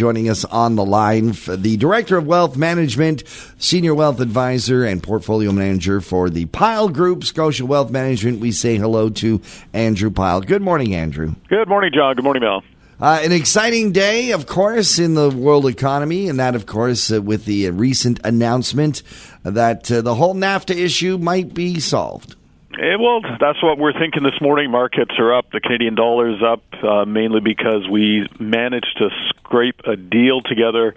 joining us on the line, the Director of Wealth Management, Senior Wealth Advisor, and Portfolio Manager for the Pyle Group, Scotia Wealth Management. We say hello to Andrew Pyle. Good morning, Andrew. Good morning, John. Good morning, Mel. Uh, an exciting day, of course, in the world economy, and that, of course, uh, with the recent announcement that uh, the whole NAFTA issue might be solved. Eh, well, that's what we're thinking this morning. Markets are up. The Canadian dollar is up, uh, mainly because we managed to scrape a deal together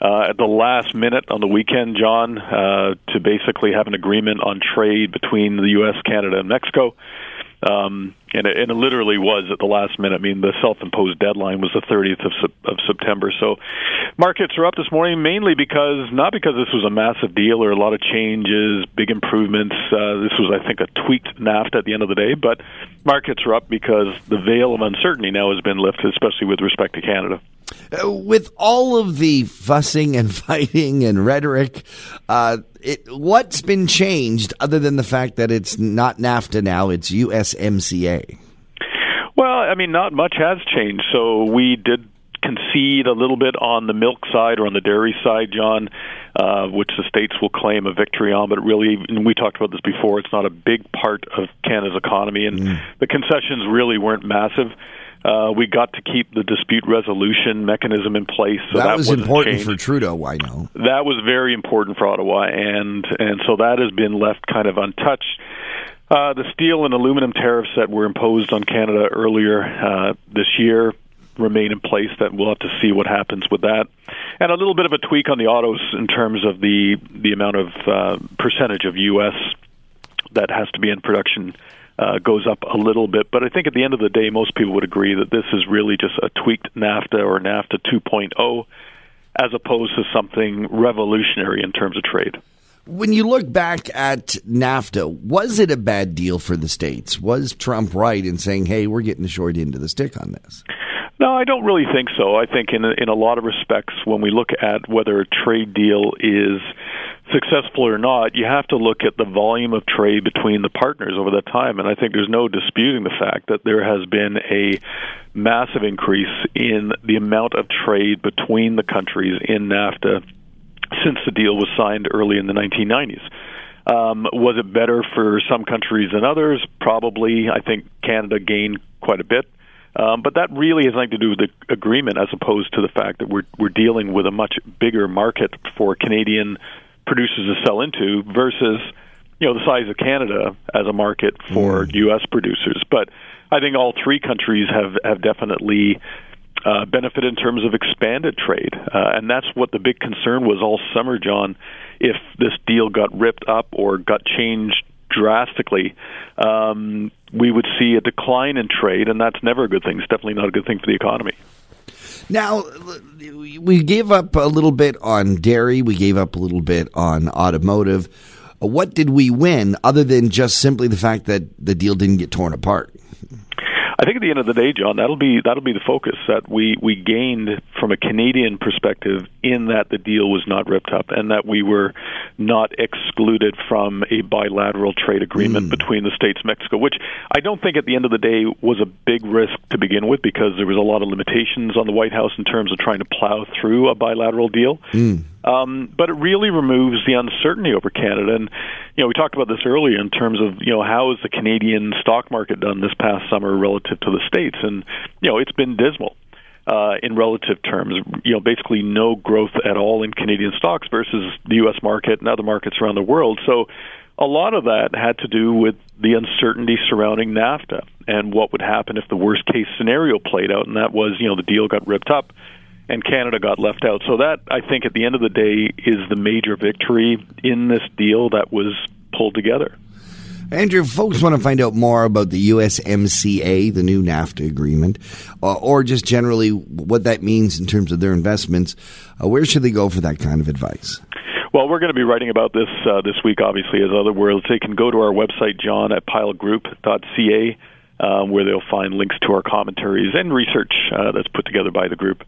uh, at the last minute on the weekend, John, uh, to basically have an agreement on trade between the U.S., Canada, and Mexico. Um, and, it, and it literally was at the last minute. I mean, the self-imposed deadline was the 30th of, of September. So, markets are up this morning mainly because not because this was a massive deal or a lot of changes, big improvements. Uh, this was, I think, a tweaked NAFTA at the end of the day. But markets are up because the veil of uncertainty now has been lifted, especially with respect to Canada. Uh, with all of the fussing and fighting and rhetoric, uh, it, what's been changed other than the fact that it's not NAFTA now, it's USMCA? Well, I mean, not much has changed. So we did concede a little bit on the milk side or on the dairy side, John, uh, which the states will claim a victory on. But really, and we talked about this before, it's not a big part of Canada's economy, and mm. the concessions really weren't massive. Uh, we got to keep the dispute resolution mechanism in place. So that, that was important changed. for Trudeau. I know that was very important for Ottawa, and and so that has been left kind of untouched. Uh, the steel and aluminum tariffs that were imposed on Canada earlier uh, this year remain in place. That we'll have to see what happens with that, and a little bit of a tweak on the autos in terms of the the amount of uh, percentage of U.S. that has to be in production uh, goes up a little bit. But I think at the end of the day, most people would agree that this is really just a tweaked NAFTA or NAFTA 2.0 as opposed to something revolutionary in terms of trade. When you look back at NAFTA, was it a bad deal for the states? Was Trump right in saying, "Hey, we're getting the short end of the stick on this"? No, I don't really think so. I think in a, in a lot of respects, when we look at whether a trade deal is successful or not, you have to look at the volume of trade between the partners over that time. And I think there's no disputing the fact that there has been a massive increase in the amount of trade between the countries in NAFTA since the deal was signed early in the 1990s. Um, was it better for some countries than others? Probably. I think Canada gained quite a bit. Um, but that really has nothing to do with the agreement, as opposed to the fact that we're we're dealing with a much bigger market for Canadian producers to sell into versus you know the size of Canada as a market for mm. U.S. producers. But I think all three countries have have definitely uh, benefited in terms of expanded trade, uh, and that's what the big concern was all summer, John. If this deal got ripped up or got changed drastically, um, we would see a decline in trade, and that's never a good thing. It's definitely not a good thing for the economy. Now, we gave up a little bit on dairy, we gave up a little bit on automotive. What did we win other than just simply the fact that the deal didn't get torn apart? I think at the end of the day, John, that'll be that'll be the focus that we we gained from a Canadian perspective in that the deal was not ripped up and that we were not excluded from a bilateral trade agreement mm. between the states Mexico, which I don't think at the end of the day was a big risk to begin with because there was a lot of limitations on the White House in terms of trying to plow through a bilateral deal. Mm. Um, but it really removes the uncertainty over Canada. And you know, we talked about this earlier in terms of you know how is the Canadian stock market done this past summer relative to the states, and you know it's been dismal. Uh, in relative terms, you know, basically no growth at all in Canadian stocks versus the U.S. market and other markets around the world. So, a lot of that had to do with the uncertainty surrounding NAFTA and what would happen if the worst case scenario played out, and that was, you know, the deal got ripped up and Canada got left out. So that I think at the end of the day is the major victory in this deal that was pulled together. Andrew, folks want to find out more about the USMCA, the new NAFTA agreement, uh, or just generally what that means in terms of their investments. Uh, where should they go for that kind of advice? Well, we're going to be writing about this uh, this week, obviously, as other worlds. They can go to our website, john at pylegroup.ca, uh, where they'll find links to our commentaries and research uh, that's put together by the group.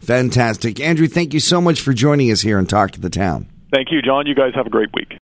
Fantastic. Andrew, thank you so much for joining us here on Talk to the Town. Thank you, John. You guys have a great week.